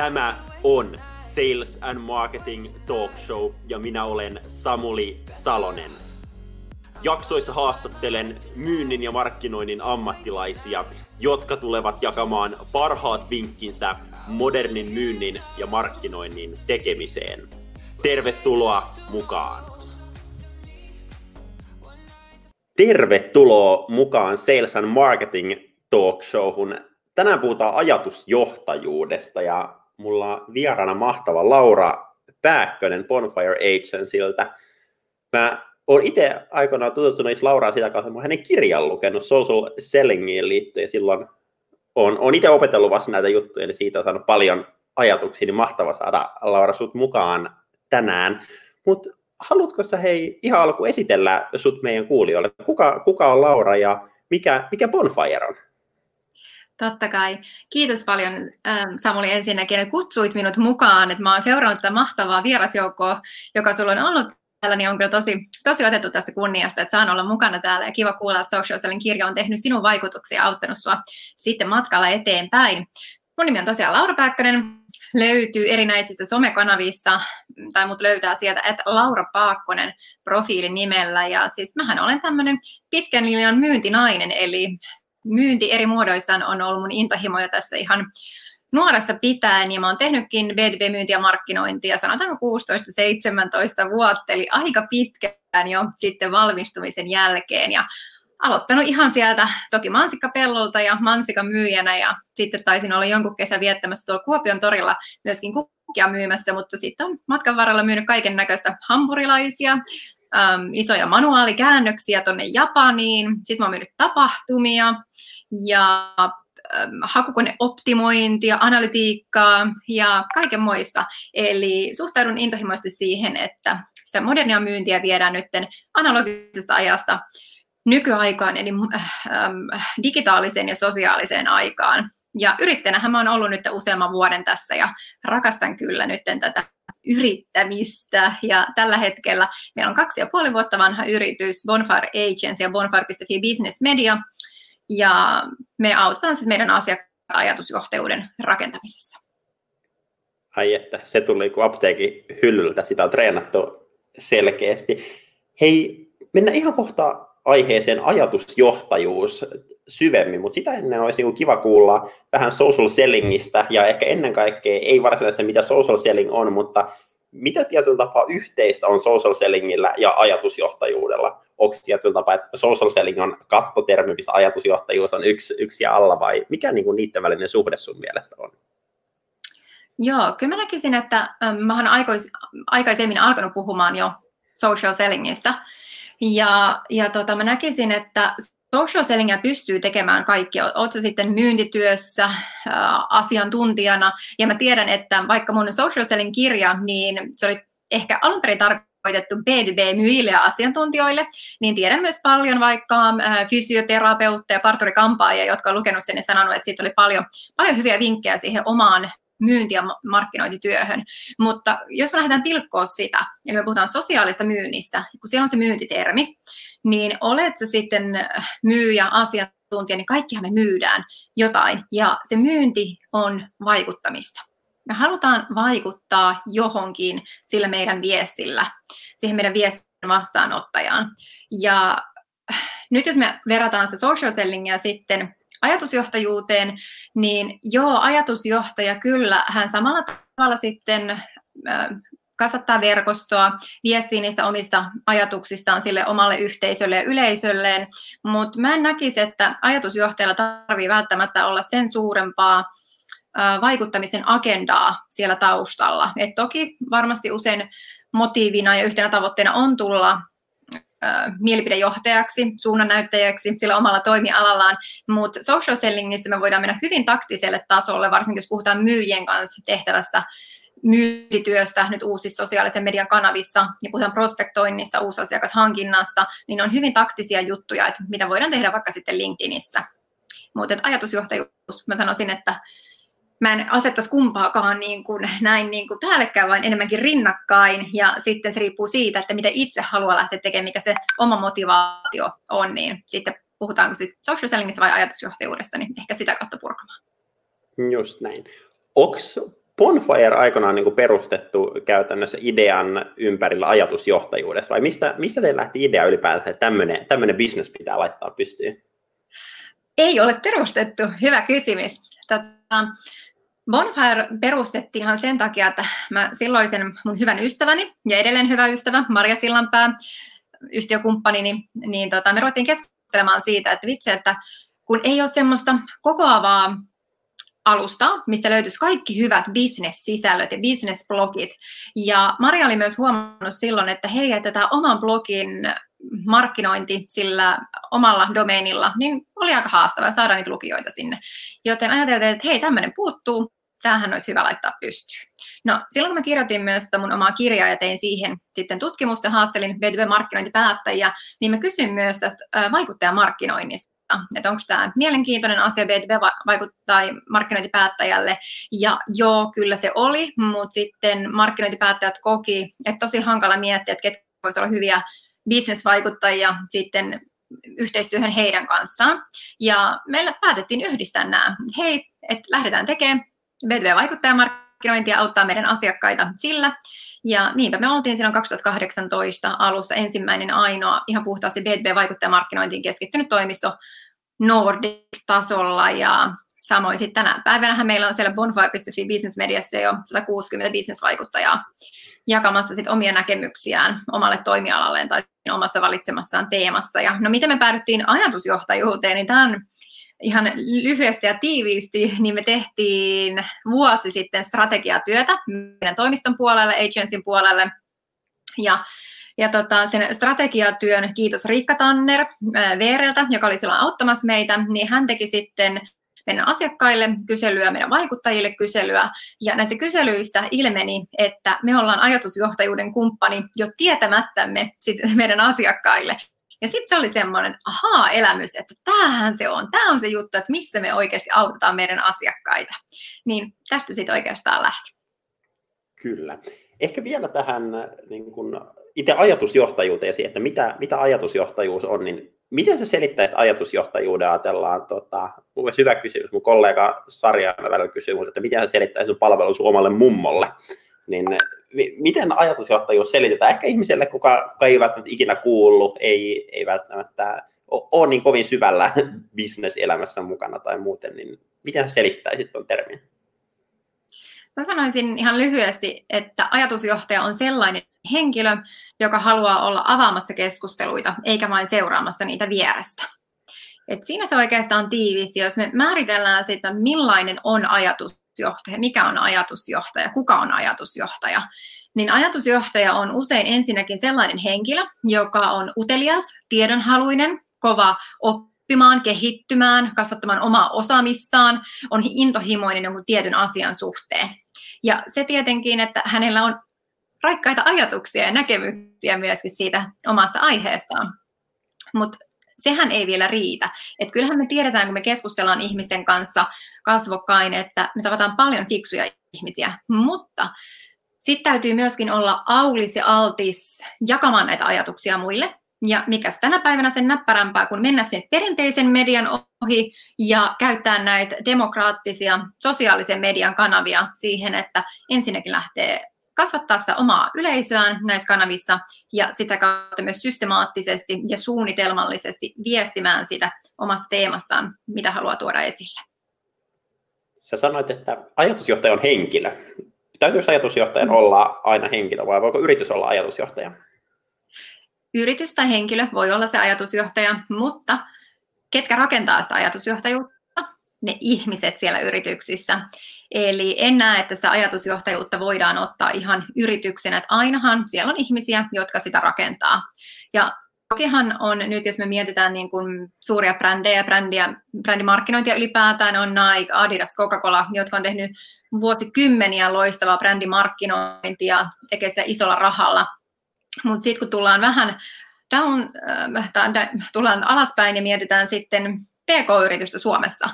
Tämä on Sales and Marketing Talk Show ja minä olen Samuli Salonen. Jaksoissa haastattelen myynnin ja markkinoinnin ammattilaisia, jotka tulevat jakamaan parhaat vinkkinsä modernin myynnin ja markkinoinnin tekemiseen. Tervetuloa mukaan! Tervetuloa mukaan Sales and Marketing Talk Showhun. Tänään puhutaan ajatusjohtajuudesta ja mulla on vieraana mahtava Laura Pääkkönen Bonfire Agencyltä. Mä oon itse aikoinaan tutustunut Lauraan sitä kautta, että hänen kirjan lukenut social sellingiin liittyen. Silloin on, on itse opetellut vasta näitä juttuja, niin siitä on saanut paljon ajatuksia, niin mahtava saada Laura sut mukaan tänään. Mutta haluatko sä hei ihan alku esitellä sut meidän kuulijoille? Kuka, kuka on Laura ja mikä, mikä Bonfire on? Totta kai. Kiitos paljon ähm, Samuli ensinnäkin, että kutsuit minut mukaan. Että mä oon seurannut tätä mahtavaa vierasjoukkoa, joka sulla on ollut täällä, niin on kyllä tosi, tosi otettu tästä kunniasta, että saan olla mukana täällä. Ja kiva kuulla, että Social Sellin kirja on tehnyt sinun vaikutuksia ja auttanut sinua sitten matkalla eteenpäin. Mun nimi on tosiaan Laura Pääkkönen, löytyy erinäisistä somekanavista, tai mut löytää sieltä, että Laura Paakkonen profiilin nimellä. Ja siis mähän olen tämmöinen pitkän linjan myyntinainen, eli myynti eri muodoissaan on ollut mun intohimoja tässä ihan nuoresta pitäen, ja mä oon tehnytkin B2B-myyntiä ja markkinointia, sanotaanko 16-17 vuotta, eli aika pitkään jo sitten valmistumisen jälkeen, ja aloittanut ihan sieltä toki mansikkapellolta ja mansikan myyjänä, ja sitten taisin olla jonkun kesän viettämässä tuolla Kuopion torilla myöskin kukkia myymässä, mutta sitten on matkan varrella myynyt kaiken näköistä hampurilaisia, äm, isoja manuaalikäännöksiä tuonne Japaniin, sitten mä oon myynyt tapahtumia, ja hakukoneoptimointia, analytiikkaa ja kaiken muista. Eli suhtaudun intohimoisesti siihen, että sitä modernia myyntiä viedään nyt analogisesta ajasta nykyaikaan, eli ähm, digitaaliseen ja sosiaaliseen aikaan. Ja yrittäjänähän mä oon ollut nyt useamman vuoden tässä ja rakastan kyllä nyt tätä yrittämistä. Ja tällä hetkellä meillä on kaksi ja puoli vuotta vanha yritys, Bonfire Agency ja Bonfire.fi Business Media, ja me autetaan siis meidän asiakkaan ajatusjohtajuuden rakentamisessa. Ai että, se tuli kuin apteekin hyllyltä, sitä on treenattu selkeästi. Hei, mennään ihan kohta aiheeseen ajatusjohtajuus syvemmin, mutta sitä ennen olisi niin kiva kuulla vähän social sellingistä ja ehkä ennen kaikkea, ei varsinaisesti mitä social selling on, mutta mitä tietyllä tapaa yhteistä on social sellingillä ja ajatusjohtajuudella? Onko tietyllä tapaa, että social selling on kattotermi, missä ajatusjohtajuus on yksi, yksi ja alla vai mikä niin kuin niiden välinen suhde sun mielestä on? Joo, kyllä mä näkisin, että ähm, mä oon aikaisemmin alkanut puhumaan jo social sellingistä. Ja, ja tota, mä näkisin, että social sellingia pystyy tekemään kaikki. Oletko sitten myyntityössä asiantuntijana. Ja mä tiedän, että vaikka mun social selling kirja, niin se oli ehkä alun perin tarkoitettu B2B-myyjille ja asiantuntijoille, niin tiedän myös paljon vaikka äh, fysioterapeutteja, parturikampaajia, jotka on lukenut sen ja sanonut, että siitä oli paljon, paljon hyviä vinkkejä siihen omaan myynti- ja markkinointityöhön. Mutta jos me lähdetään pilkkoa sitä, eli me puhutaan sosiaalista myynnistä, kun siellä on se myyntitermi, niin olet se sitten myyjä, asiantuntija, niin kaikkihan me myydään jotain. Ja se myynti on vaikuttamista. Me halutaan vaikuttaa johonkin sillä meidän viestillä, siihen meidän viestin vastaanottajaan. Ja nyt jos me verrataan se social sellingia sitten ajatusjohtajuuteen, niin joo, ajatusjohtaja kyllä, hän samalla tavalla sitten kasvattaa verkostoa, viestii niistä omista ajatuksistaan sille omalle yhteisölle ja yleisölleen, mutta mä en näkisi, että ajatusjohtajalla tarvii välttämättä olla sen suurempaa vaikuttamisen agendaa siellä taustalla. Et toki varmasti usein motiivina ja yhtenä tavoitteena on tulla mielipidejohtajaksi, suunnannäyttäjäksi sillä omalla toimialallaan, mutta social sellingissä me voidaan mennä hyvin taktiselle tasolle, varsinkin jos puhutaan myyjien kanssa tehtävästä myyntityöstä nyt uusissa sosiaalisen median kanavissa ja puhutaan prospektoinnista, uusasiakashankinnasta, niin on hyvin taktisia juttuja, että mitä voidaan tehdä vaikka sitten LinkedInissä. Mutta ajatusjohtajuus, mä sanoisin, että mä en asettaisi kumpaakaan niin kuin, näin niin kuin päällekkäin, vaan enemmänkin rinnakkain. Ja sitten se riippuu siitä, että mitä itse haluaa lähteä tekemään, mikä se oma motivaatio on, niin sitten puhutaanko sitten social sellingistä vai ajatusjohtajuudesta, niin ehkä sitä kautta purkamaan. Just näin. Onko Bonfire aikanaan niin kuin perustettu käytännössä idean ympärillä ajatusjohtajuudessa, vai mistä, mistä teillä lähti idea ylipäätään, että tämmöinen, tämmöinen business pitää laittaa pystyyn? Ei ole perustettu. Hyvä kysymys. Tota, Bonfire perustettiin ihan sen takia, että mä silloisen mun hyvän ystäväni ja edelleen hyvä ystävä Maria Sillanpää, yhtiökumppanini, niin tota, me ruvettiin keskustelemaan siitä, että vitsi, että kun ei ole semmoista kokoavaa alusta, mistä löytyisi kaikki hyvät business-sisällöt ja business-blogit. Ja Maria oli myös huomannut silloin, että hei, että tämä oman blogin markkinointi sillä omalla domeinilla, niin oli aika haastavaa saada niitä lukijoita sinne. Joten ajateltiin, että hei, tämmöinen puuttuu, tämähän olisi hyvä laittaa pystyyn. No, silloin kun mä kirjoitin myös mun omaa kirjaa ja tein siihen sitten tutkimusta, haastelin B2B-markkinointipäättäjiä, niin mä kysyin myös tästä vaikuttajamarkkinoinnista että onko tämä mielenkiintoinen asia B2B vaikuttaa markkinointipäättäjälle. Ja joo, kyllä se oli, mutta sitten markkinointipäättäjät koki, että tosi hankala miettiä, että ketkä voisi olla hyviä bisnesvaikuttajia sitten yhteistyöhön heidän kanssaan. Ja meillä päätettiin yhdistää nämä. Hei, että lähdetään tekemään B2B-vaikuttajamarkkinointia auttaa meidän asiakkaita sillä. Ja niinpä me oltiin silloin 2018 alussa ensimmäinen ainoa ihan puhtaasti B2B-vaikuttajamarkkinointiin keskittynyt toimisto Nordic-tasolla ja samoin sitten tänä päivänä meillä on siellä bonfire.fi Business Mediassa jo 160 bisnesvaikuttajaa jakamassa sit omia näkemyksiään omalle toimialalleen tai omassa valitsemassaan teemassa. Ja no miten me päädyttiin ajatusjohtajuuteen, niin tämä on ihan lyhyesti ja tiiviisti, niin me tehtiin vuosi sitten strategiatyötä meidän toimiston puolelle, agencyn puolelle. Ja ja tota, sen strategiatyön, kiitos Riikka Tanner VRltä, joka oli silloin auttamassa meitä, niin hän teki sitten meidän asiakkaille kyselyä, meidän vaikuttajille kyselyä, ja näistä kyselyistä ilmeni, että me ollaan ajatusjohtajuuden kumppani jo tietämättämme sit meidän asiakkaille. Ja sitten se oli semmoinen ahaa-elämys, että tämähän se on, tämä on se juttu, että missä me oikeasti autetaan meidän asiakkaita. Niin tästä sitten oikeastaan lähti. Kyllä. Ehkä vielä tähän niin kun itse ajatusjohtajuuteesi, että mitä, mitä ajatusjohtajuus on, niin miten se selittäisi ajatusjohtajuuden ajatellaan, tota, mun hyvä kysymys, mun kollega Sarja välillä kysyy että miten se selittäisi sun palvelun suomalle mummolle, niin miten ajatusjohtajuus selitetään ehkä ihmiselle, kuka, kuka ei välttämättä ikinä kuullut, ei, ei välttämättä ole niin kovin syvällä bisneselämässä mukana tai muuten, niin miten selittäisit tuon termin? Mä sanoisin ihan lyhyesti, että ajatusjohtaja on sellainen henkilö, joka haluaa olla avaamassa keskusteluita, eikä vain seuraamassa niitä vierestä. Et siinä se oikeastaan tiivisti, jos me määritellään sitä, millainen on ajatusjohtaja, mikä on ajatusjohtaja, kuka on ajatusjohtaja, niin ajatusjohtaja on usein ensinnäkin sellainen henkilö, joka on utelias, tiedonhaluinen, kova oppimaan, kehittymään, kasvattamaan omaa osaamistaan, on intohimoinen jonkun tietyn asian suhteen. Ja se tietenkin, että hänellä on raikkaita ajatuksia ja näkemyksiä myöskin siitä omasta aiheestaan. Mutta sehän ei vielä riitä. Et kyllähän me tiedetään, kun me keskustellaan ihmisten kanssa kasvokkain, että me tavataan paljon fiksuja ihmisiä, mutta sitten täytyy myöskin olla aulis ja altis jakamaan näitä ajatuksia muille. Ja mikä tänä päivänä sen näppärämpää, kun mennä sen perinteisen median ohi ja käyttää näitä demokraattisia sosiaalisen median kanavia siihen, että ensinnäkin lähtee kasvattaa sitä omaa yleisöään näissä kanavissa ja sitä kautta myös systemaattisesti ja suunnitelmallisesti viestimään sitä omasta teemastaan, mitä haluaa tuoda esille. Sä sanoit, että ajatusjohtaja on henkilö. Täytyykö ajatusjohtajan olla aina henkilö vai voiko yritys olla ajatusjohtaja? Yritys tai henkilö voi olla se ajatusjohtaja, mutta ketkä rakentaa sitä ajatusjohtajuutta? Ne ihmiset siellä yrityksissä. Eli en näe, että sitä ajatusjohtajuutta voidaan ottaa ihan yrityksenä, että ainahan siellä on ihmisiä, jotka sitä rakentaa. Ja tokihan on nyt, jos me mietitään niin kuin suuria brändejä, brändiä, brändimarkkinointia ylipäätään, on Nike, Adidas, Coca-Cola, jotka on tehnyt vuosikymmeniä loistavaa brändimarkkinointia, tekee sitä isolla rahalla. Mutta sitten kun tullaan vähän down, äh, tullaan alaspäin ja mietitään sitten PK-yritystä Suomessa,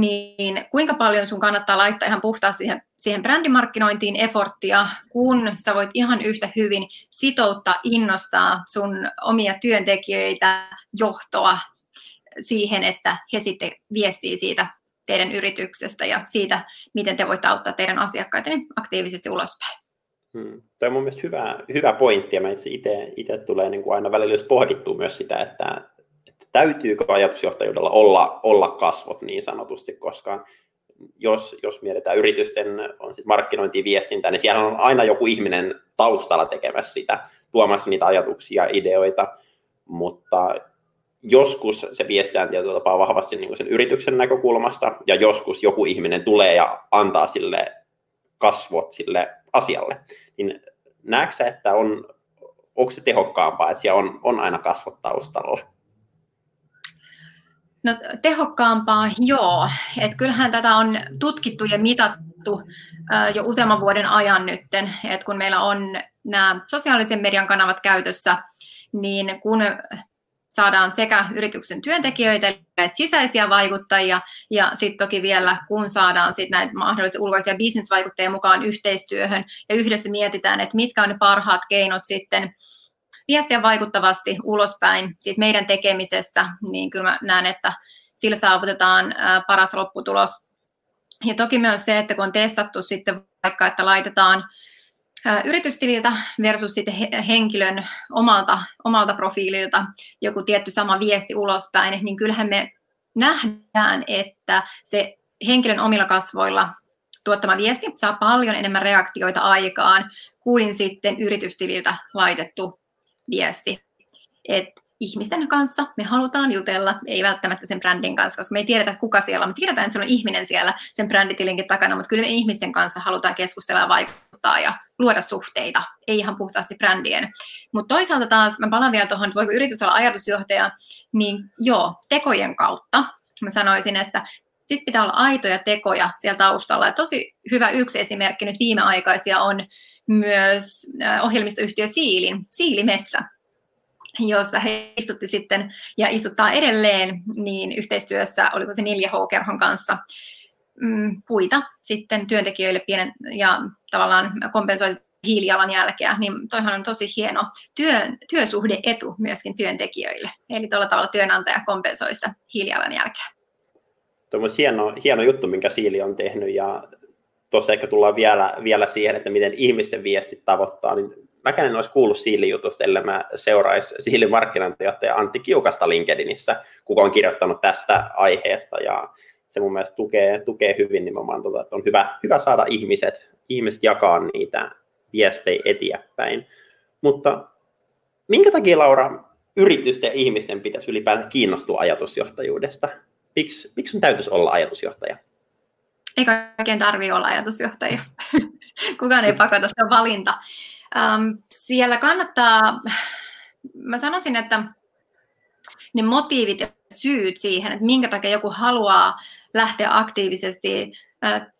niin kuinka paljon sun kannattaa laittaa ihan puhtaasti siihen, siihen brändimarkkinointiin eforttia, kun sä voit ihan yhtä hyvin sitouttaa, innostaa sun omia työntekijöitä, johtoa siihen, että he sitten viestii siitä teidän yrityksestä ja siitä, miten te voitte auttaa teidän asiakkaita aktiivisesti ulospäin. Hmm. Tuo on mun mielestä hyvä, hyvä pointti, ja itse tulee niin kuin aina välillä jos pohdittu myös sitä, että täytyykö ajatusjohtajuudella olla, olla kasvot niin sanotusti, koska jos, jos mietitään yritysten on sit markkinointiviestintää, niin siellä on aina joku ihminen taustalla tekemässä sitä, tuomassa niitä ajatuksia, ideoita, mutta joskus se viestitään tietyllä tapaa vahvasti niin sen yrityksen näkökulmasta, ja joskus joku ihminen tulee ja antaa sille kasvot sille asialle. Niin näetkö että on, onko se tehokkaampaa, että siellä on, on aina kasvot taustalla? No tehokkaampaa, joo. Et kyllähän tätä on tutkittu ja mitattu jo useamman vuoden ajan nytten, että kun meillä on nämä sosiaalisen median kanavat käytössä, niin kun saadaan sekä yrityksen työntekijöitä että sisäisiä vaikuttajia, ja sitten toki vielä, kun saadaan sit näitä mahdollisia ulkoisia bisnesvaikuttajia mukaan yhteistyöhön, ja yhdessä mietitään, että mitkä on ne parhaat keinot sitten viestiä vaikuttavasti ulospäin siitä meidän tekemisestä, niin kyllä mä näen, että sillä saavutetaan paras lopputulos. Ja toki myös se, että kun on testattu sitten vaikka, että laitetaan yritystililtä versus sitten henkilön omalta, omalta profiililta joku tietty sama viesti ulospäin, niin kyllähän me nähdään, että se henkilön omilla kasvoilla tuottama viesti saa paljon enemmän reaktioita aikaan kuin sitten yritystililtä laitettu viesti. Et ihmisten kanssa me halutaan jutella, ei välttämättä sen brändin kanssa, koska me ei tiedetä, kuka siellä on. Me tiedetään, että se on ihminen siellä sen bränditilinkin takana, mutta kyllä me ihmisten kanssa halutaan keskustella ja vaikuttaa ja luoda suhteita, ei ihan puhtaasti brändien. Mutta toisaalta taas, mä palaan vielä tuohon, että voiko yritys olla ajatusjohtaja, niin joo, tekojen kautta. Mä sanoisin, että sitten pitää olla aitoja tekoja siellä taustalla. Ja tosi hyvä yksi esimerkki nyt viimeaikaisia on myös äh, ohjelmistoyhtiö Siilin, Siilimetsä, jossa he istutti sitten ja istuttaa edelleen niin yhteistyössä, oliko se 4H-kerhon kanssa, mm, puita sitten työntekijöille pienen ja tavallaan kompensoi hiilijalanjälkeä, niin toihan on tosi hieno työ, työsuhdeetu myöskin työntekijöille. Eli tuolla tavalla työnantaja kompensoi sitä hiilijalanjälkeä. Tuo on hieno, hieno juttu, minkä Siili on tehnyt, ja tuossa ehkä tullaan vielä, vielä siihen, että miten ihmisten viestit tavoittaa, niin mäkään en olisi kuullut Siilin jutusta, ellei mä seuraisi Siilin markkinointijohtaja Antti Kiukasta LinkedInissä, kuka on kirjoittanut tästä aiheesta, ja se mun mielestä tukee, tukee hyvin nimenomaan, tuota, että on hyvä, hyvä saada ihmiset, ihmiset jakaa niitä viestejä eteenpäin. Mutta minkä takia, Laura, yritysten ja ihmisten pitäisi ylipäätään kiinnostua ajatusjohtajuudesta? Miksi, miksi sun täytyisi olla ajatusjohtaja? Ei kaikkien tarvitse olla ajatusjohtaja. Kukaan ei pakota, se on valinta. Um, siellä kannattaa, mä sanoisin, että ne motiivit ja syyt siihen, että minkä takia joku haluaa lähteä aktiivisesti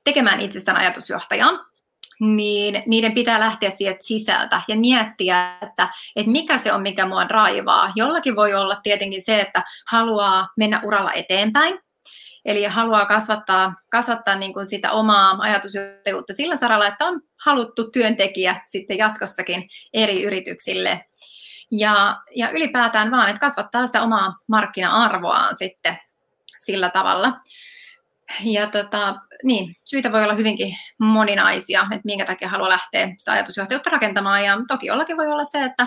tekemään itsestään ajatusjohtajan, niin niiden pitää lähteä sieltä sisältä ja miettiä, että, että mikä se on, mikä mua raivaa. Jollakin voi olla tietenkin se, että haluaa mennä uralla eteenpäin, eli haluaa kasvattaa, kasvattaa niin kuin sitä omaa ajatusjohtajuutta sillä saralla, että on haluttu työntekijä sitten jatkossakin eri yrityksille. Ja, ja ylipäätään vaan, että kasvattaa sitä omaa markkina-arvoaan sitten sillä tavalla. Ja tota, niin, syitä voi olla hyvinkin moninaisia, että minkä takia haluaa lähteä sitä ajatusjohtajuutta rakentamaan. Ja toki jollakin voi olla se, että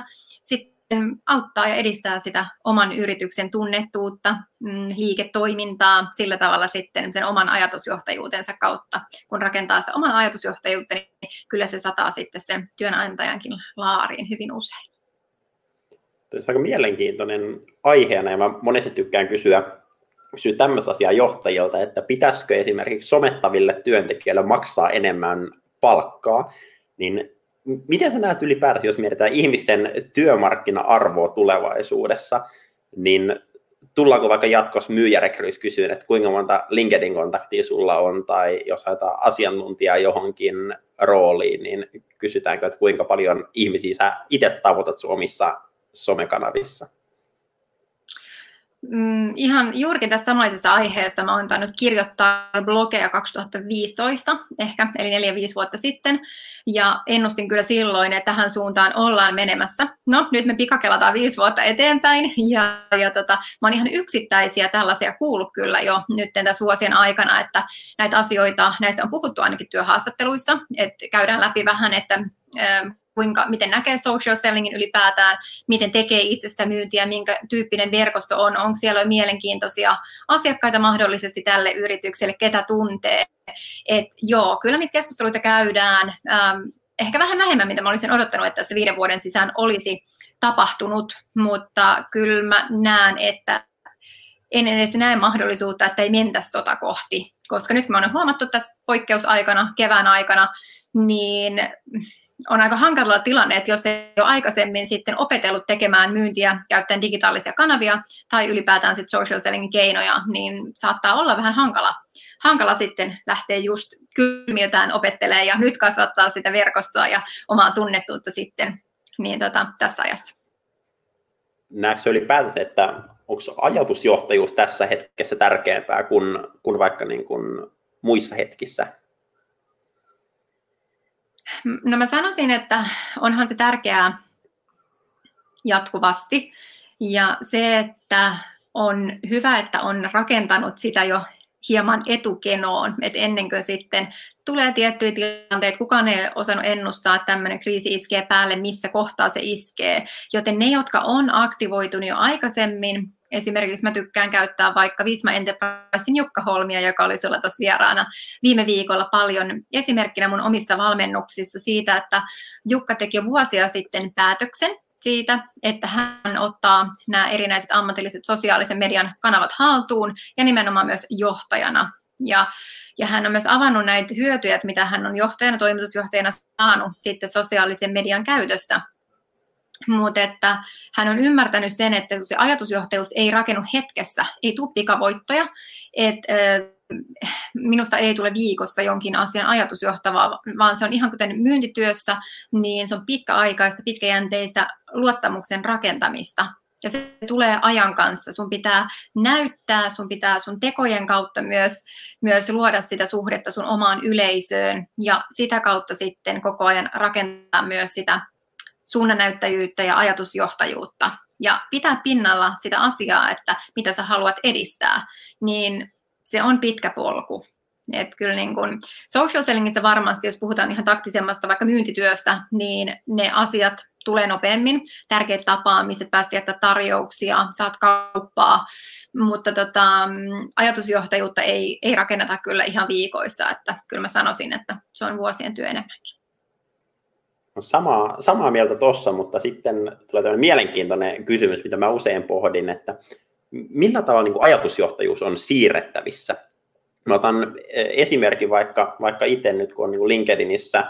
sitten auttaa ja edistää sitä oman yrityksen tunnettuutta, mm, liiketoimintaa sillä tavalla sitten sen oman ajatusjohtajuutensa kautta. Kun rakentaa sitä oman ajatusjohtajuutta, niin kyllä se sataa sitten sen työnantajankin laariin hyvin usein. Tämä on aika mielenkiintoinen aiheena ja mä monesti tykkään kysyä kysyä tämmöistä asiaa johtajilta, että pitäisikö esimerkiksi somettaville työntekijöille maksaa enemmän palkkaa, niin miten sä näet ylipäätään, jos mietitään ihmisten työmarkkina-arvoa tulevaisuudessa, niin tullaanko vaikka jatkossa myyjärekryissä kysyyn, että kuinka monta LinkedIn-kontaktia sulla on, tai jos haetaan asiantuntijaa johonkin rooliin, niin kysytäänkö, että kuinka paljon ihmisiä sä itse tavoitat omissa somekanavissa? Mm, ihan juurikin tässä samaisesta aiheesta mä oon tainnut kirjoittaa blogeja 2015 ehkä, eli 4-5 vuotta sitten, ja ennustin kyllä silloin, että tähän suuntaan ollaan menemässä. No, nyt me pikakelataan viisi vuotta eteenpäin, ja, ja tota, mä oon ihan yksittäisiä tällaisia kuullut kyllä jo nyt tässä vuosien aikana, että näitä asioita, näistä on puhuttu ainakin työhaastatteluissa, että käydään läpi vähän, että kuinka, miten näkee social sellingin ylipäätään, miten tekee itsestä myyntiä, minkä tyyppinen verkosto on, onko siellä mielenkiintoisia asiakkaita mahdollisesti tälle yritykselle, ketä tuntee. Et joo, kyllä niitä keskusteluita käydään, ähm, ehkä vähän vähemmän, mitä mä olisin odottanut, että tässä viiden vuoden sisään olisi tapahtunut, mutta kyllä mä näen, että en edes näe mahdollisuutta, että ei mentäisi tota kohti, koska nyt me on huomattu tässä poikkeusaikana, kevään aikana, niin on aika hankalalla tilanne, että jos ei ole aikaisemmin sitten opetellut tekemään myyntiä käyttäen digitaalisia kanavia tai ylipäätään sitten social selling keinoja, niin saattaa olla vähän hankala, hankala sitten lähteä just kylmiltään opettelee ja nyt kasvattaa sitä verkostoa ja omaa tunnettuutta sitten niin tota, tässä ajassa. Näetkö ylipäätänsä, että onko ajatusjohtajuus tässä hetkessä tärkeämpää kuin, kuin vaikka niin kuin muissa hetkissä? No mä sanoisin, että onhan se tärkeää jatkuvasti. Ja se, että on hyvä, että on rakentanut sitä jo hieman etukenoon, että ennen kuin sitten tulee tiettyjä tilanteita, kukaan ei osannut ennustaa, että tämmöinen kriisi iskee päälle, missä kohtaa se iskee. Joten ne, jotka on aktivoitunut jo aikaisemmin, Esimerkiksi mä tykkään käyttää vaikka Visma Enterprisein Jukka Holmia, joka oli sulla tuossa vieraana viime viikolla paljon esimerkkinä mun omissa valmennuksissa siitä, että Jukka teki jo vuosia sitten päätöksen siitä, että hän ottaa nämä erinäiset ammatilliset sosiaalisen median kanavat haltuun ja nimenomaan myös johtajana. Ja, ja hän on myös avannut näitä hyötyjä, mitä hän on johtajana, toimitusjohtajana saanut sitten sosiaalisen median käytöstä mutta että hän on ymmärtänyt sen, että se ajatusjohtajuus ei rakennu hetkessä, ei tule pikavoittoja, että minusta ei tule viikossa jonkin asian ajatusjohtavaa, vaan se on ihan kuten myyntityössä, niin se on pitkäaikaista, pitkäjänteistä luottamuksen rakentamista. Ja se tulee ajan kanssa. Sun pitää näyttää, sun pitää sun tekojen kautta myös, myös luoda sitä suhdetta sun omaan yleisöön ja sitä kautta sitten koko ajan rakentaa myös sitä suunnanäyttäjyyttä ja ajatusjohtajuutta ja pitää pinnalla sitä asiaa, että mitä sä haluat edistää, niin se on pitkä polku. Et kyllä niin kun social sellingissä varmasti, jos puhutaan ihan taktisemmasta vaikka myyntityöstä, niin ne asiat tulee nopeammin. Tärkeät tapaamiset, päästä jättää tarjouksia, saat kauppaa, mutta tota, ajatusjohtajuutta ei, ei rakenneta kyllä ihan viikoissa, että kyllä mä sanoisin, että se on vuosien työ enemmänkin. Samaa, samaa mieltä tuossa, mutta sitten tulee tämmöinen mielenkiintoinen kysymys, mitä mä usein pohdin, että millä tavalla niin kuin ajatusjohtajuus on siirrettävissä? Mä otan e, esimerkin vaikka, vaikka itse nyt, kun on niin LinkedInissä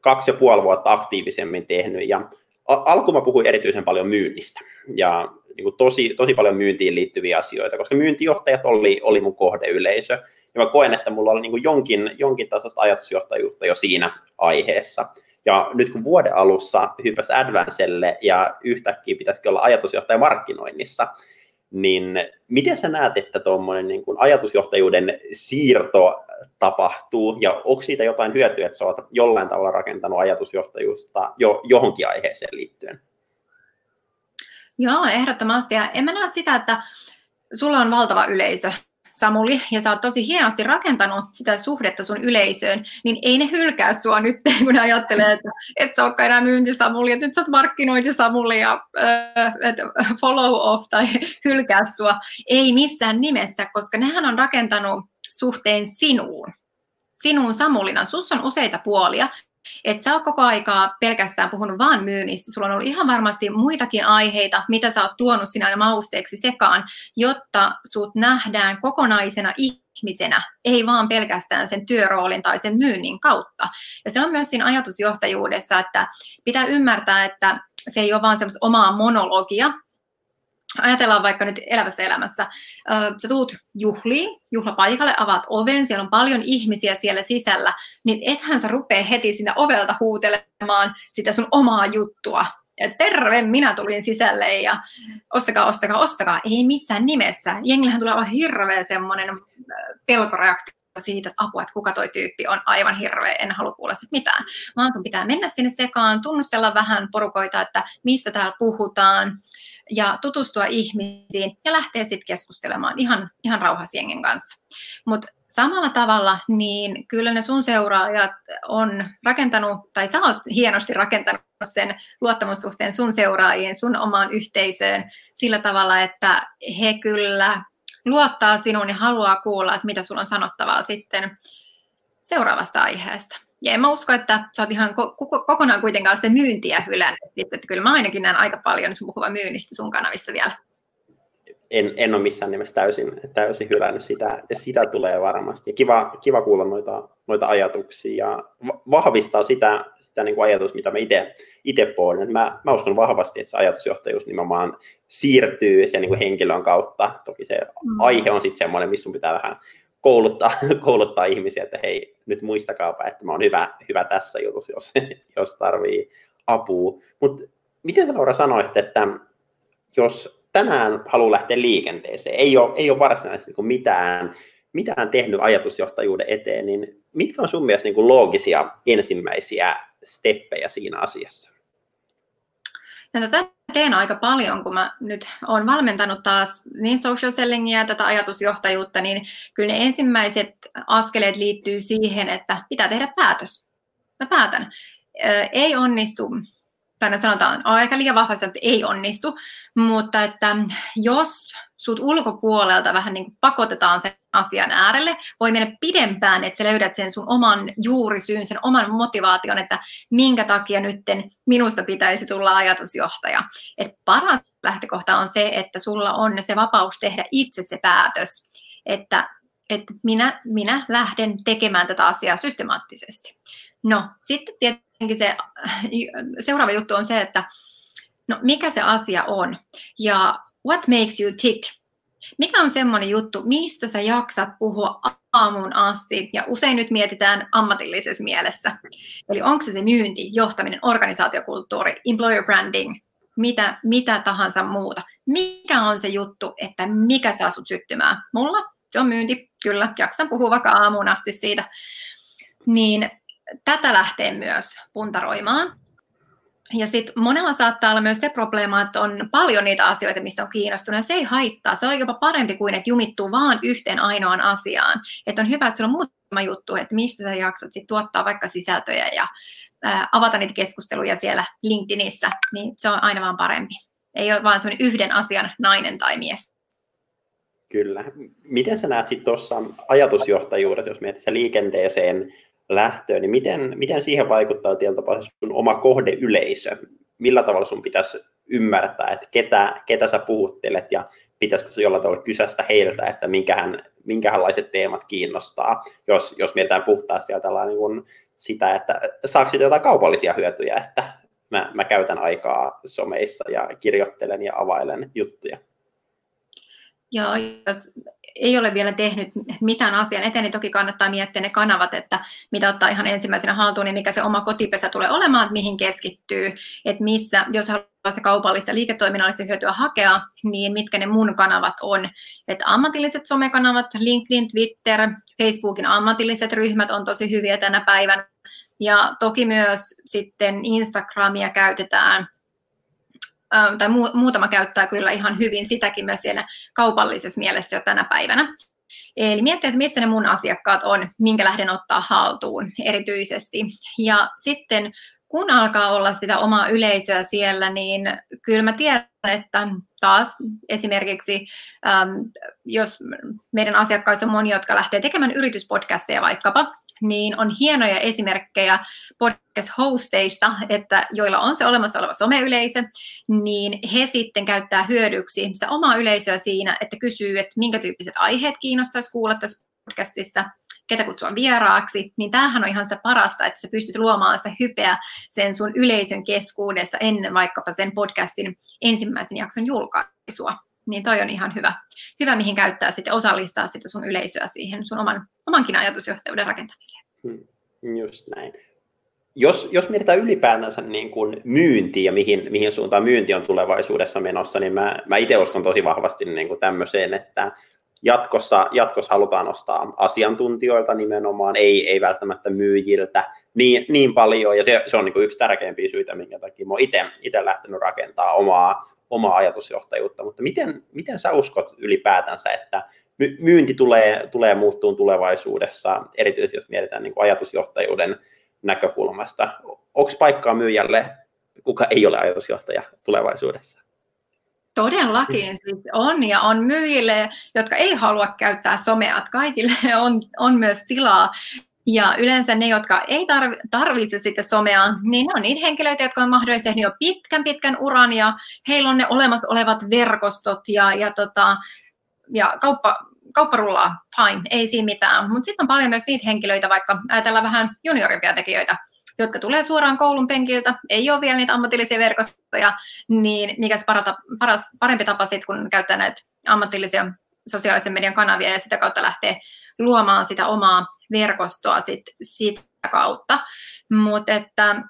kaksi ja puoli vuotta aktiivisemmin tehnyt, ja alkuun mä puhuin erityisen paljon myynnistä, ja niin kuin tosi, tosi paljon myyntiin liittyviä asioita, koska myyntijohtajat oli, oli mun kohdeyleisö, ja mä koen, että mulla oli niin kuin jonkin, jonkin tasosta ajatusjohtajuutta jo siinä aiheessa. Ja nyt kun vuoden alussa hyppäsi Advancelle ja yhtäkkiä pitäisikin olla ajatusjohtaja markkinoinnissa, niin miten sä näet, että tuommoinen niin kuin ajatusjohtajuuden siirto tapahtuu, ja onko siitä jotain hyötyä, että sä oot jollain tavalla rakentanut ajatusjohtajuutta jo johonkin aiheeseen liittyen? Joo, ehdottomasti. Ja en mä näe sitä, että sulla on valtava yleisö Samuli, ja sä oot tosi hienosti rakentanut sitä suhdetta sun yleisöön, niin ei ne hylkää sua nyt, kun ne ajattelee, että et sä olekaan enää myynti Samuli, että nyt sä oot markkinointi Samuli ja äh, follow off tai hylkää sua. Ei missään nimessä, koska nehän on rakentanut suhteen sinuun sinuun Samulina. Sus on useita puolia, et sä oot koko aikaa pelkästään puhunut vaan myynnistä. Sulla on ollut ihan varmasti muitakin aiheita, mitä sä oot tuonut sinä aina mausteeksi sekaan, jotta sut nähdään kokonaisena ihmisenä, ei vaan pelkästään sen työroolin tai sen myynnin kautta. Ja se on myös siinä ajatusjohtajuudessa, että pitää ymmärtää, että se ei ole vaan semmoista omaa monologia, ajatellaan vaikka nyt elävässä elämässä, sä tuut juhliin, juhlapaikalle, avaat oven, siellä on paljon ihmisiä siellä sisällä, niin ethän sä rupea heti sinne ovelta huutelemaan sitä sun omaa juttua, terve, minä tulin sisälle ja ostakaa, ostakaa, ostakaa. Ei missään nimessä. Jengillähän tulee olla hirveä semmoinen pelkoreaktio siitä, että apua, että kuka toi tyyppi on aivan hirveä, en halua kuulla sit mitään. Vaan sun pitää mennä sinne sekaan, tunnustella vähän porukoita, että mistä täällä puhutaan, ja tutustua ihmisiin ja lähteä sitten keskustelemaan ihan, ihan rauhasjengen kanssa. Mutta samalla tavalla, niin kyllä ne sun seuraajat on rakentanut, tai sä oot hienosti rakentanut sen luottamussuhteen sun seuraajiin, sun omaan yhteisöön sillä tavalla, että he kyllä luottaa sinuun ja haluaa kuulla, että mitä sulla on sanottavaa sitten seuraavasta aiheesta. Ja en mä usko, että sä oot ihan ko- kokonaan kuitenkaan sitä myyntiä hylännyt sitten, että kyllä mä ainakin näen aika paljon sun puhuva myynnistä sun kanavissa vielä. En, en ole missään nimessä täysin, täysin hylännyt sitä, ja sitä tulee varmasti. Kiva, kiva kuulla noita, noita ajatuksia ja vahvistaa sitä, sitä niin kuin ajatus, mitä mä itse pohdin. Mä, mä uskon vahvasti, että se ajatusjohtajuus nimenomaan siirtyy sen niin kuin henkilön kautta. Toki se mm. aihe on sitten semmoinen, missä sun pitää vähän kouluttaa, kouluttaa ihmisiä, että hei, nyt muistakaapa, että mä oon hyvä, hyvä tässä jutussa, jos, jos tarvii apua. Mutta miten sä Laura sanoit, että jos tänään haluaa lähteä liikenteeseen, ei ole, ei ole varsinaisesti niin mitään, mitään tehnyt ajatusjohtajuuden eteen, niin mitkä on sun mielestä niin loogisia ensimmäisiä steppejä siinä asiassa? Ja tätä teen aika paljon, kun mä nyt olen valmentanut taas niin social sellingia ja tätä ajatusjohtajuutta, niin kyllä ne ensimmäiset askeleet liittyy siihen, että pitää tehdä päätös. Mä päätän. Ei onnistu tai sanotaan, on aika liian vahvasti, että ei onnistu, mutta että jos sut ulkopuolelta vähän niin kuin pakotetaan sen asian äärelle, voi mennä pidempään, että sä löydät sen sun oman juurisyyn, sen oman motivaation, että minkä takia nytten minusta pitäisi tulla ajatusjohtaja. Et paras lähtökohta on se, että sulla on se vapaus tehdä itse se päätös, että, että minä, minä lähden tekemään tätä asiaa systemaattisesti. No, sitten tietenkin se seuraava juttu on se, että no, mikä se asia on ja what makes you tick. Mikä on semmoinen juttu, mistä sä jaksat puhua aamuun asti, ja usein nyt mietitään ammatillisessa mielessä. Eli onko se se myynti, johtaminen, organisaatiokulttuuri, employer branding, mitä, mitä tahansa muuta. Mikä on se juttu, että mikä saa sut syttymään? Mulla se on myynti, kyllä, jaksan puhua vaikka aamuun asti siitä. Niin tätä lähtee myös puntaroimaan. Ja sitten monella saattaa olla myös se probleema, että on paljon niitä asioita, mistä on kiinnostunut, ja se ei haittaa. Se on jopa parempi kuin, että jumittuu vaan yhteen ainoaan asiaan. Että on hyvä, että sulla on muutama juttu, että mistä sä jaksat sit tuottaa vaikka sisältöjä ja ää, avata niitä keskusteluja siellä LinkedInissä, niin se on aina vaan parempi. Ei ole vaan sellainen yhden asian nainen tai mies. Kyllä. Miten sä näet sitten tuossa ajatusjohtajuudessa, jos mietit liikenteeseen lähtöön, niin miten, miten siihen vaikuttaa tietyllä sun oma kohdeyleisö? Millä tavalla sun pitäisi ymmärtää, että ketä, ketä sä puhuttelet ja pitäisikö se jollain tavalla kysästä heiltä, että minkähän, minkähänlaiset teemat kiinnostaa, jos, jos mietitään puhtaasti ja niin kuin sitä, että saako siitä jotain kaupallisia hyötyjä, että mä, mä käytän aikaa someissa ja kirjoittelen ja availen juttuja. Joo, jos ei ole vielä tehnyt mitään asian eteen, niin toki kannattaa miettiä ne kanavat, että mitä ottaa ihan ensimmäisenä haltuun, niin mikä se oma kotipesä tulee olemaan, että mihin keskittyy, että missä, jos haluaa se kaupallista liiketoiminnallista hyötyä hakea, niin mitkä ne mun kanavat on. Että ammatilliset somekanavat, LinkedIn, Twitter, Facebookin ammatilliset ryhmät on tosi hyviä tänä päivänä. Ja toki myös sitten Instagramia käytetään tai muutama käyttää kyllä ihan hyvin sitäkin myös siellä kaupallisessa mielessä jo tänä päivänä. Eli miettiä, että missä ne mun asiakkaat on, minkä lähden ottaa haltuun erityisesti. Ja sitten kun alkaa olla sitä omaa yleisöä siellä, niin kyllä mä tiedän, että taas esimerkiksi, jos meidän asiakkaissa on moni, jotka lähtee tekemään yrityspodcasteja vaikkapa, niin on hienoja esimerkkejä podcast-hosteista, että joilla on se olemassa oleva someyleisö, niin he sitten käyttää hyödyksi sitä omaa yleisöä siinä, että kysyy, että minkä tyyppiset aiheet kiinnostaisi kuulla tässä podcastissa, ketä kutsua vieraaksi, niin tämähän on ihan sitä parasta, että sä pystyt luomaan sitä hypeä sen sun yleisön keskuudessa ennen vaikkapa sen podcastin ensimmäisen jakson julkaisua. Niin toi on ihan hyvä, hyvä mihin käyttää sitten osallistaa sitä sun yleisöä siihen sun oman, omankin ajatusjohtajuuden rakentamiseen. Hmm, just näin. jos, jos mietitään ylipäätänsä niin kuin myyntiä ja mihin, mihin suuntaan myynti on tulevaisuudessa menossa, niin mä, mä itse uskon tosi vahvasti niin kuin tämmöiseen, että jatkossa, jatkossa halutaan ostaa asiantuntijoilta nimenomaan, ei, ei välttämättä myyjiltä niin, niin paljon, ja se, se on niin kuin yksi tärkeimpiä syitä, minkä takia mä oon itse lähtenyt rakentaa omaa, omaa ajatusjohtajuutta, mutta miten, miten sä uskot ylipäätänsä, että myynti tulee, tulee muuttuun tulevaisuudessa, erityisesti jos mietitään niin kuin ajatusjohtajuuden näkökulmasta. Onko paikkaa myyjälle, kuka ei ole ajatusjohtaja tulevaisuudessa? Todellakin siis on ja on myyjille, jotka ei halua käyttää somea. Kaikille on, on myös tilaa. Ja yleensä ne, jotka ei tarvi, tarvitse sitten somea, niin ne on niitä henkilöitä, jotka on mahdollisesti tehnyt jo pitkän pitkän uran ja heillä on ne olemassa olevat verkostot ja, ja, tota, ja kauppa, kauppa rullaa, fine, ei siinä mitään. Mutta sitten on paljon myös niitä henkilöitä, vaikka ajatellaan vähän juniorimpia tekijöitä, jotka tulee suoraan koulun penkiltä, ei ole vielä niitä ammatillisia verkostoja, niin mikä parata, paras, parempi tapa sitten, kun käyttää näitä ammatillisia sosiaalisen median kanavia ja sitä kautta lähtee luomaan sitä omaa verkostoa sit, sitä kautta. Mutta että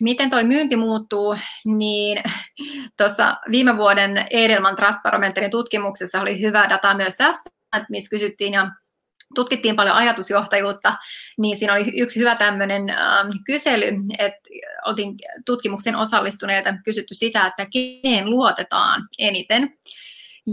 miten toi myynti muuttuu, niin tuossa viime vuoden Edelman Trust tutkimuksessa oli hyvä data myös tästä, missä kysyttiin ja tutkittiin paljon ajatusjohtajuutta, niin siinä oli yksi hyvä tämmöinen äh, kysely, että oltiin tutkimuksen osallistuneita kysytty sitä, että kenen luotetaan eniten.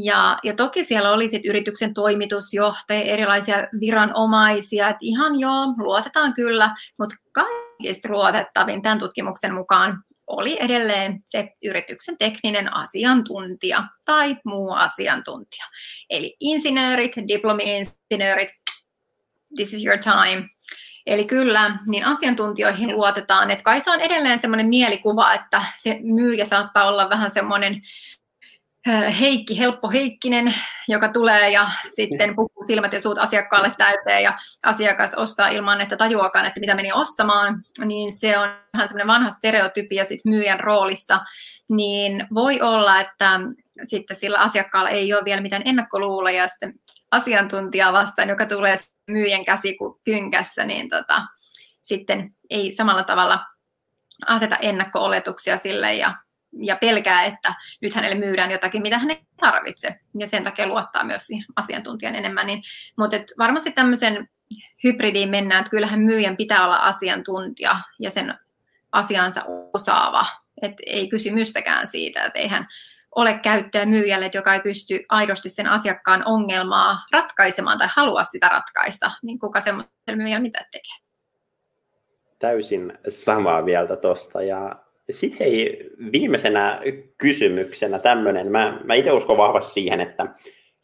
Ja, ja toki siellä oli sit yrityksen toimitusjohtaja, erilaisia viranomaisia, että ihan joo, luotetaan kyllä, mutta kaikista luotettavin tämän tutkimuksen mukaan oli edelleen se yrityksen tekninen asiantuntija tai muu asiantuntija. Eli insinöörit, diplomi-insinöörit, this is your time. Eli kyllä, niin asiantuntijoihin luotetaan, että kai se on edelleen semmoinen mielikuva, että se myyjä saattaa olla vähän semmoinen Heikki, helppo Heikkinen, joka tulee ja sitten puhuu silmät ja suut asiakkaalle täyteen ja asiakas ostaa ilman, että tajuakaan, että mitä meni ostamaan, niin se on vähän semmoinen vanha stereotypia sit myyjän roolista, niin voi olla, että sitten sillä asiakkaalla ei ole vielä mitään ennakkoluuloja ja sitten asiantuntijaa vastaan, joka tulee myyjän käsi kynkässä, niin tota, sitten ei samalla tavalla aseta ennakko-oletuksia sille ja ja pelkää, että nyt hänelle myydään jotakin, mitä hän ei tarvitse. Ja sen takia luottaa myös asiantuntijan enemmän. Niin, mutta et varmasti tämmöisen hybridiin mennään, että kyllähän myyjän pitää olla asiantuntija ja sen asiansa osaava. että ei kysymystäkään siitä, että eihän ole käyttöä myyjälle, joka ei pysty aidosti sen asiakkaan ongelmaa ratkaisemaan tai halua sitä ratkaista, niin kuka semmoisella myyjällä mitä tekee? Täysin samaa mieltä tuosta ja sitten hei, viimeisenä kysymyksenä tämmöinen, mä, mä itse uskon vahvasti siihen, että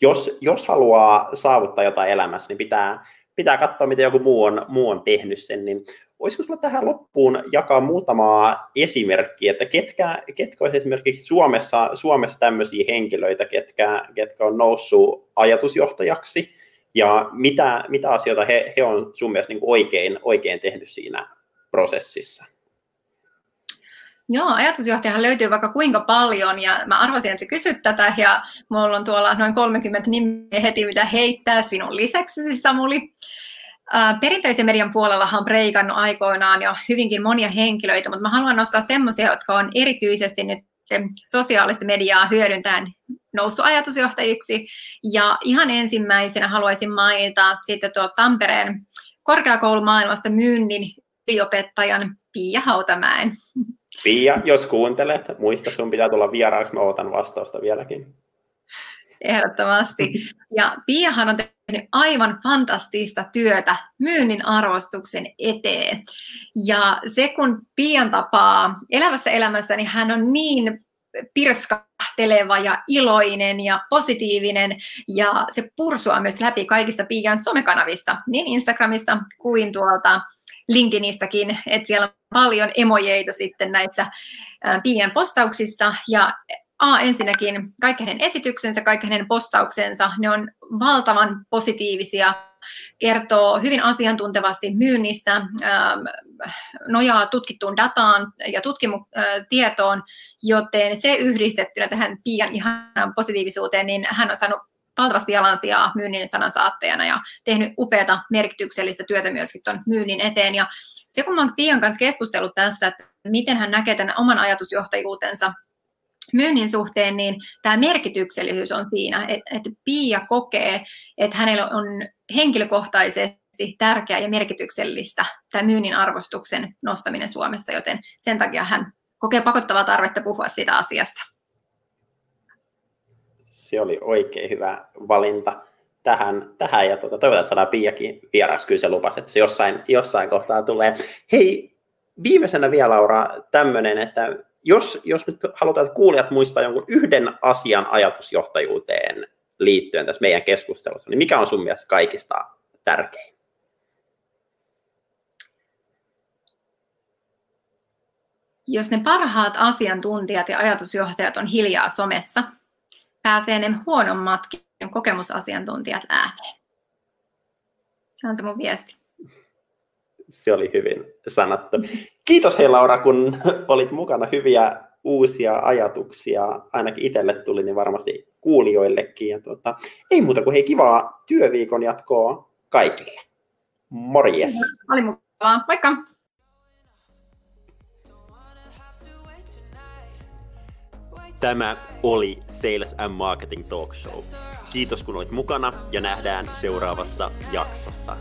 jos, jos haluaa saavuttaa jotain elämässä, niin pitää, pitää katsoa, miten joku muu on, muu on tehnyt sen, niin olisiko sinulla tähän loppuun jakaa muutamaa esimerkkiä, että ketkä, ketkä olisi esimerkiksi Suomessa, Suomessa tämmöisiä henkilöitä, ketkä, ketkä on noussut ajatusjohtajaksi, ja mitä, mitä asioita he, he on sun mielestä niin oikein, oikein tehnyt siinä prosessissa? Joo, ajatusjohtajahan löytyy vaikka kuinka paljon ja mä arvasin, että sä kysyt tätä ja mulla on tuolla noin 30 nimeä heti, mitä heittää sinun lisäksi, Samuli. Perinteisen median puolella on breikannut aikoinaan jo hyvinkin monia henkilöitä, mutta mä haluan nostaa semmoisia, jotka on erityisesti nyt sosiaalista mediaa hyödyntäen noussut ajatusjohtajiksi. Ja ihan ensimmäisenä haluaisin mainita sitten tuolta Tampereen korkeakoulumaailmasta myynnin yliopettajan Pia Hautamäen. Pia, jos kuuntelet, muista, sun pitää tulla vieraaksi, mä odotan vastausta vieläkin. Ehdottomasti. Ja Piahan on tehnyt aivan fantastista työtä myynnin arvostuksen eteen. Ja se, kun Pian tapaa elävässä elämässä, niin hän on niin pirskahteleva ja iloinen ja positiivinen ja se pursua myös läpi kaikista Pian somekanavista, niin Instagramista kuin tuolta LinkedInistäkin, että siellä on paljon emojeita sitten näissä Pian postauksissa. Ja A, ensinnäkin kaikki hänen esityksensä, kaikki hänen postauksensa, ne on valtavan positiivisia, kertoo hyvin asiantuntevasti myynnistä, nojaa tutkittuun dataan ja tutkimutietoon, joten se yhdistettynä tähän Pian ihanan positiivisuuteen, niin hän on saanut valtavasti jalansijaa myynnin sanan saattajana ja tehnyt upeata merkityksellistä työtä myöskin tuon myynnin eteen. Ja se, kun mä oon Pian kanssa keskustellut tässä, että miten hän näkee tämän oman ajatusjohtajuutensa myynnin suhteen, niin tämä merkityksellisyys on siinä, että, että Pia kokee, että hänellä on henkilökohtaisesti tärkeää ja merkityksellistä tämä myynnin arvostuksen nostaminen Suomessa, joten sen takia hän kokee pakottavaa tarvetta puhua siitä asiasta. Se oli oikein hyvä valinta tähän, tähän ja tuota, toivotaan saadaan Piakin vieraaksi, kyllä se lupasi, että se jossain, jossain kohtaa tulee. Hei, viimeisenä vielä Laura tämmöinen, että jos, jos nyt halutaan, että kuulijat muistaa jonkun yhden asian ajatusjohtajuuteen liittyen tässä meidän keskustelussa, niin mikä on sun mielestä kaikista tärkein? Jos ne parhaat asiantuntijat ja ajatusjohtajat on hiljaa somessa, pääsee ne huonommatkin kokemusasiantuntijat ääneen. Se on se mun viesti. Se oli hyvin sanottu. Kiitos hei Laura, kun olit mukana. Hyviä uusia ajatuksia ainakin itselle tuli, niin varmasti kuulijoillekin. Ja tuota, ei muuta kuin hei kivaa työviikon jatkoa kaikille. Morjes. Oli mukavaa. Moikka. Tämä oli Sales and Marketing Talk Show. Kiitos kun olit mukana ja nähdään seuraavassa jaksossa.